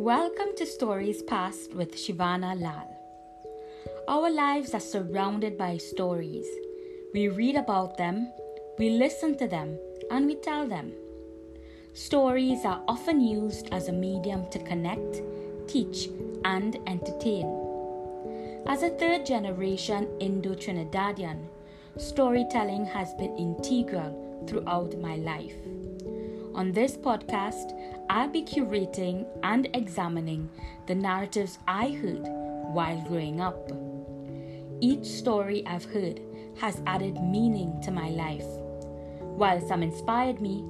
Welcome to Stories Past with Shivana Lal. Our lives are surrounded by stories. We read about them, we listen to them, and we tell them. Stories are often used as a medium to connect, teach, and entertain. As a third generation Indo Trinidadian, storytelling has been integral throughout my life. On this podcast, I'll be curating and examining the narratives I heard while growing up. Each story I've heard has added meaning to my life. While some inspired me,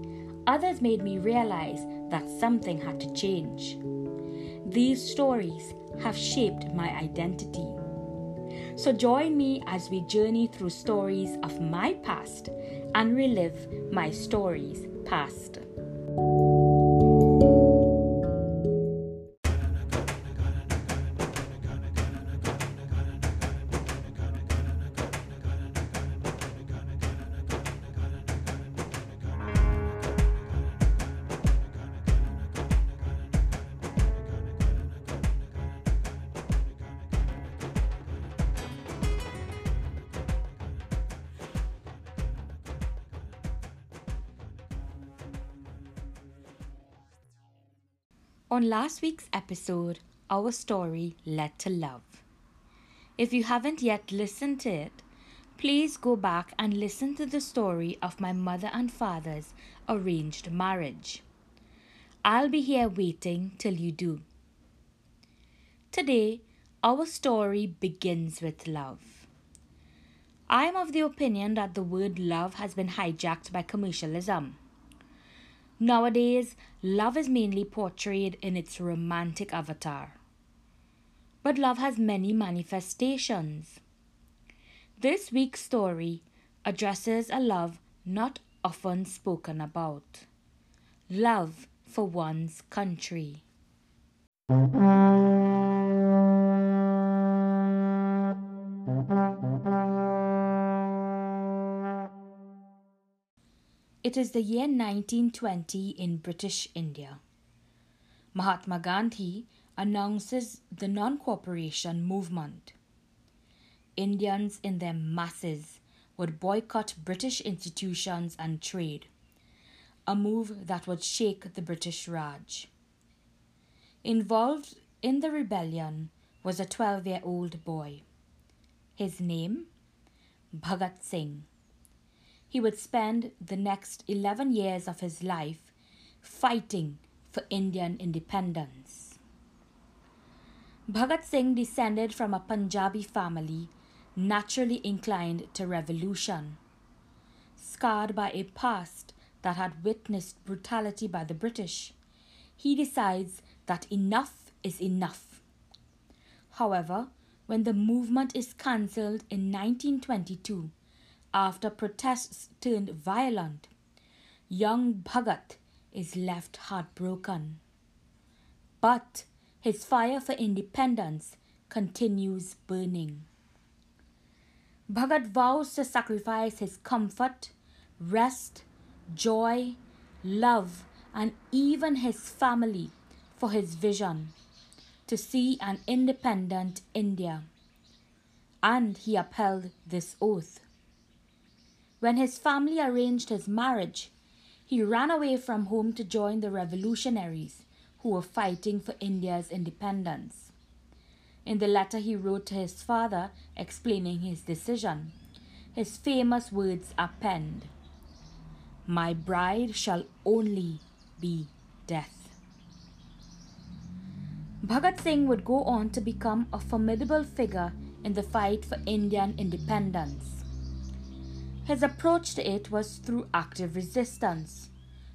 others made me realize that something had to change. These stories have shaped my identity. So join me as we journey through stories of my past and relive my stories past you On last week's episode, our story led to love. If you haven't yet listened to it, please go back and listen to the story of my mother and father's arranged marriage. I'll be here waiting till you do. Today, our story begins with love. I am of the opinion that the word love has been hijacked by commercialism. Nowadays, love is mainly portrayed in its romantic avatar. But love has many manifestations. This week's story addresses a love not often spoken about love for one's country. It is the year 1920 in British India. Mahatma Gandhi announces the non cooperation movement. Indians in their masses would boycott British institutions and trade, a move that would shake the British Raj. Involved in the rebellion was a 12 year old boy. His name? Bhagat Singh he would spend the next 11 years of his life fighting for Indian independence. Bhagat Singh descended from a Punjabi family naturally inclined to revolution. Scarred by a past that had witnessed brutality by the British, he decides that enough is enough. However, when the movement is cancelled in 1922, after protests turned violent, young Bhagat is left heartbroken. But his fire for independence continues burning. Bhagat vows to sacrifice his comfort, rest, joy, love, and even his family for his vision to see an independent India. And he upheld this oath. When his family arranged his marriage, he ran away from home to join the revolutionaries who were fighting for India's independence. In the letter he wrote to his father explaining his decision, his famous words are penned My bride shall only be death. Bhagat Singh would go on to become a formidable figure in the fight for Indian independence. His approach to it was through active resistance,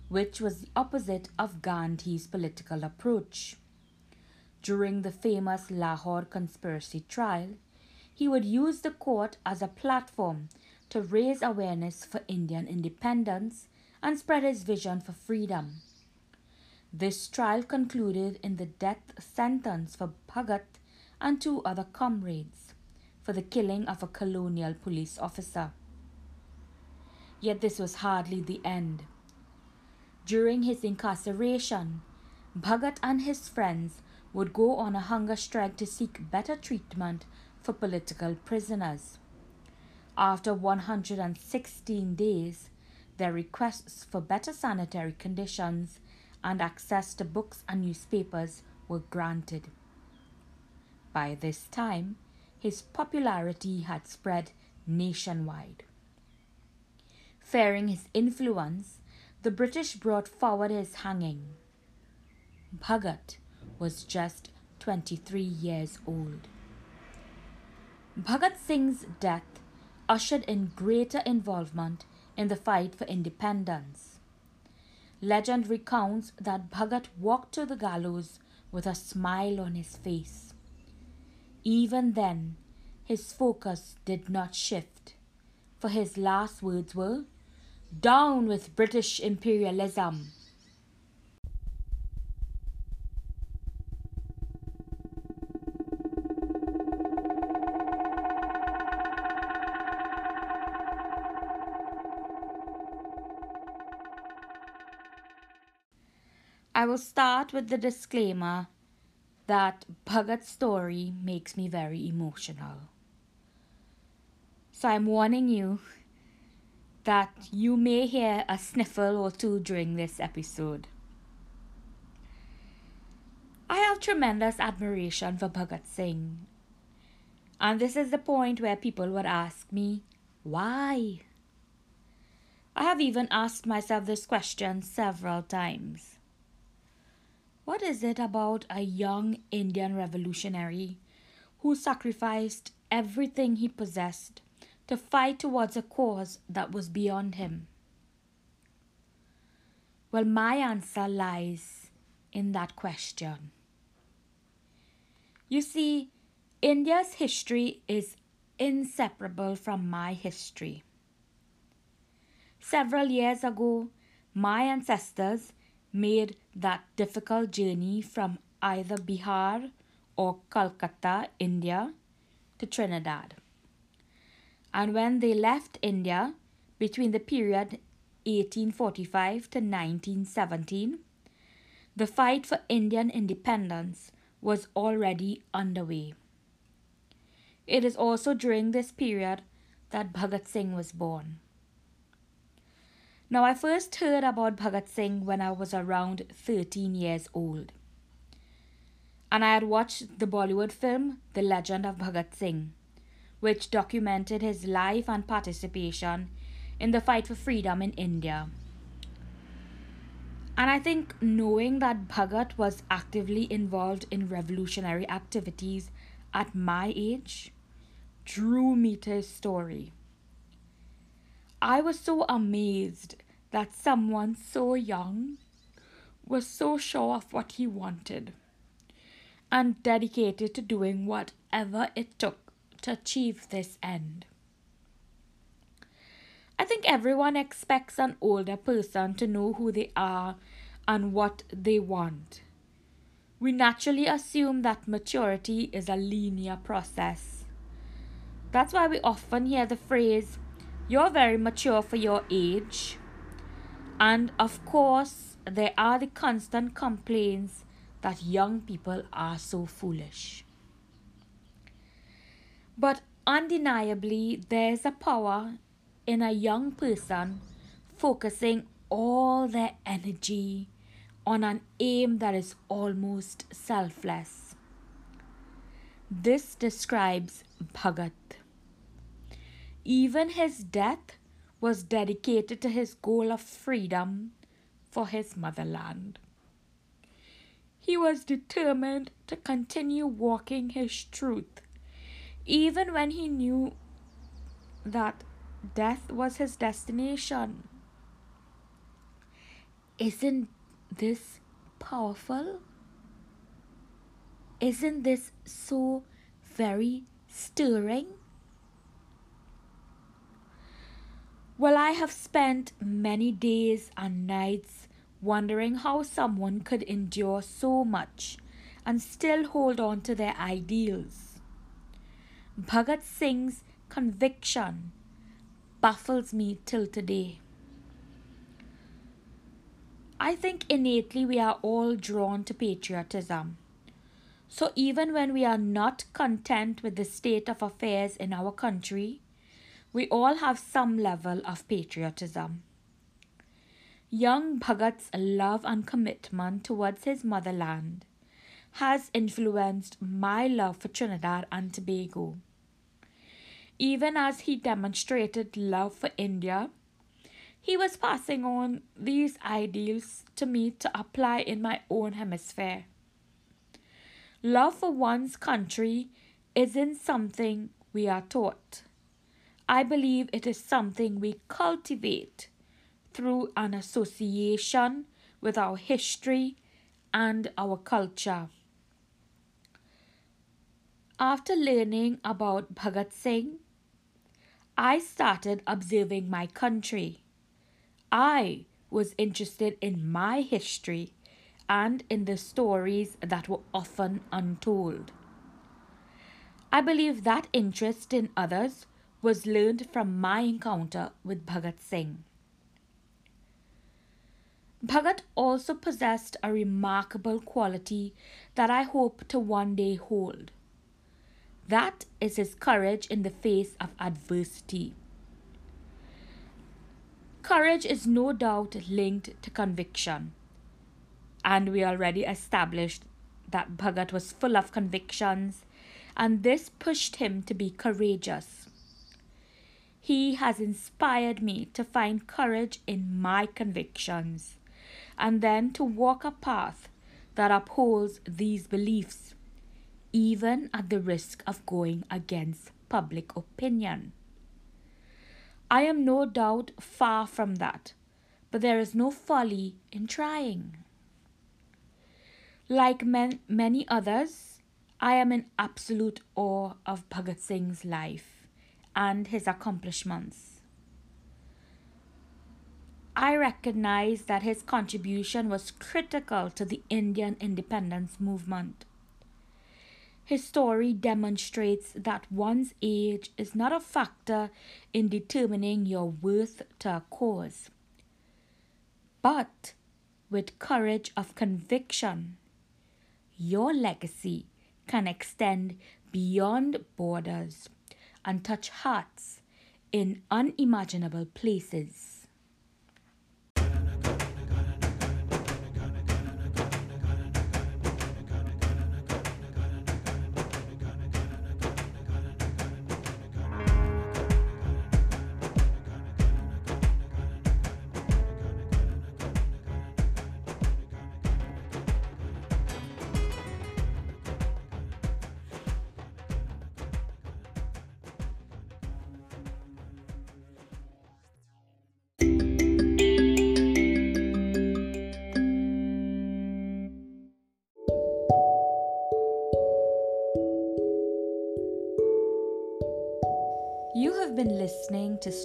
which was the opposite of Gandhi's political approach. During the famous Lahore conspiracy trial, he would use the court as a platform to raise awareness for Indian independence and spread his vision for freedom. This trial concluded in the death sentence for Bhagat and two other comrades for the killing of a colonial police officer. Yet this was hardly the end. During his incarceration, Bhagat and his friends would go on a hunger strike to seek better treatment for political prisoners. After 116 days, their requests for better sanitary conditions and access to books and newspapers were granted. By this time, his popularity had spread nationwide. Fearing his influence, the British brought forward his hanging. Bhagat was just 23 years old. Bhagat Singh's death ushered in greater involvement in the fight for independence. Legend recounts that Bhagat walked to the gallows with a smile on his face. Even then, his focus did not shift, for his last words were, Down with British imperialism! I will start with the disclaimer that Bhagat's story makes me very emotional. So I'm warning you that you may hear a sniffle or two during this episode. I have tremendous admiration for Bhagat Singh. And this is the point where people would ask me, why? I have even asked myself this question several times. What is it about a young Indian revolutionary who sacrificed everything he possessed to fight towards a cause that was beyond him? Well, my answer lies in that question. You see, India's history is inseparable from my history. Several years ago, my ancestors made that difficult journey from either Bihar or Calcutta, India, to Trinidad. And when they left India between the period 1845 to 1917, the fight for Indian independence was already underway. It is also during this period that Bhagat Singh was born. Now, I first heard about Bhagat Singh when I was around 13 years old. And I had watched the Bollywood film The Legend of Bhagat Singh, which documented his life and participation in the fight for freedom in India. And I think knowing that Bhagat was actively involved in revolutionary activities at my age drew me to his story. I was so amazed that someone so young was so sure of what he wanted and dedicated to doing whatever it took to achieve this end. I think everyone expects an older person to know who they are and what they want. We naturally assume that maturity is a linear process. That's why we often hear the phrase, you're very mature for your age. And of course, there are the constant complaints that young people are so foolish. But undeniably, there's a power in a young person focusing all their energy on an aim that is almost selfless. This describes Bhagat. Even his death was dedicated to his goal of freedom for his motherland. He was determined to continue walking his truth, even when he knew that death was his destination. Isn't this powerful? Isn't this so very stirring? Well, I have spent many days and nights wondering how someone could endure so much and still hold on to their ideals. Bhagat Singh's conviction baffles me till today. I think innately we are all drawn to patriotism. So even when we are not content with the state of affairs in our country, we all have some level of patriotism. Young Bhagat's love and commitment towards his motherland has influenced my love for Trinidad and Tobago. Even as he demonstrated love for India, he was passing on these ideals to me to apply in my own hemisphere. Love for one's country isn't something we are taught. I believe it is something we cultivate through an association with our history and our culture. After learning about Bhagat Singh, I started observing my country. I was interested in my history and in the stories that were often untold. I believe that interest in others was learned from my encounter with Bhagat Singh. Bhagat also possessed a remarkable quality that I hope to one day hold. That is his courage in the face of adversity. Courage is no doubt linked to conviction and we already established that Bhagat was full of convictions, and this pushed him to be courageous. He has inspired me to find courage in my convictions and then to walk a path that upholds these beliefs, even at the risk of going against public opinion. I am no doubt far from that, but there is no folly in trying. Like man, many others, I am in absolute awe of Bhagat Singh's life and his accomplishments. I recognize that his contribution was critical to the Indian independence movement. His story demonstrates that one's age is not a factor in determining your worth to a cause. But with courage of conviction, your legacy can extend beyond borders and touch hearts in unimaginable places.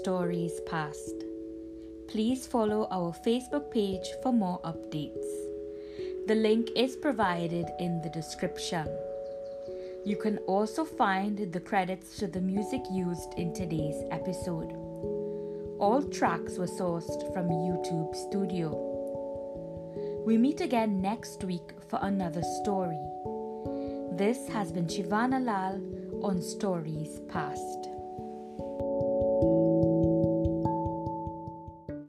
Stories Past. Please follow our Facebook page for more updates. The link is provided in the description. You can also find the credits to the music used in today's episode. All tracks were sourced from YouTube Studio. We meet again next week for another story. This has been Shivana Lal on Stories Past.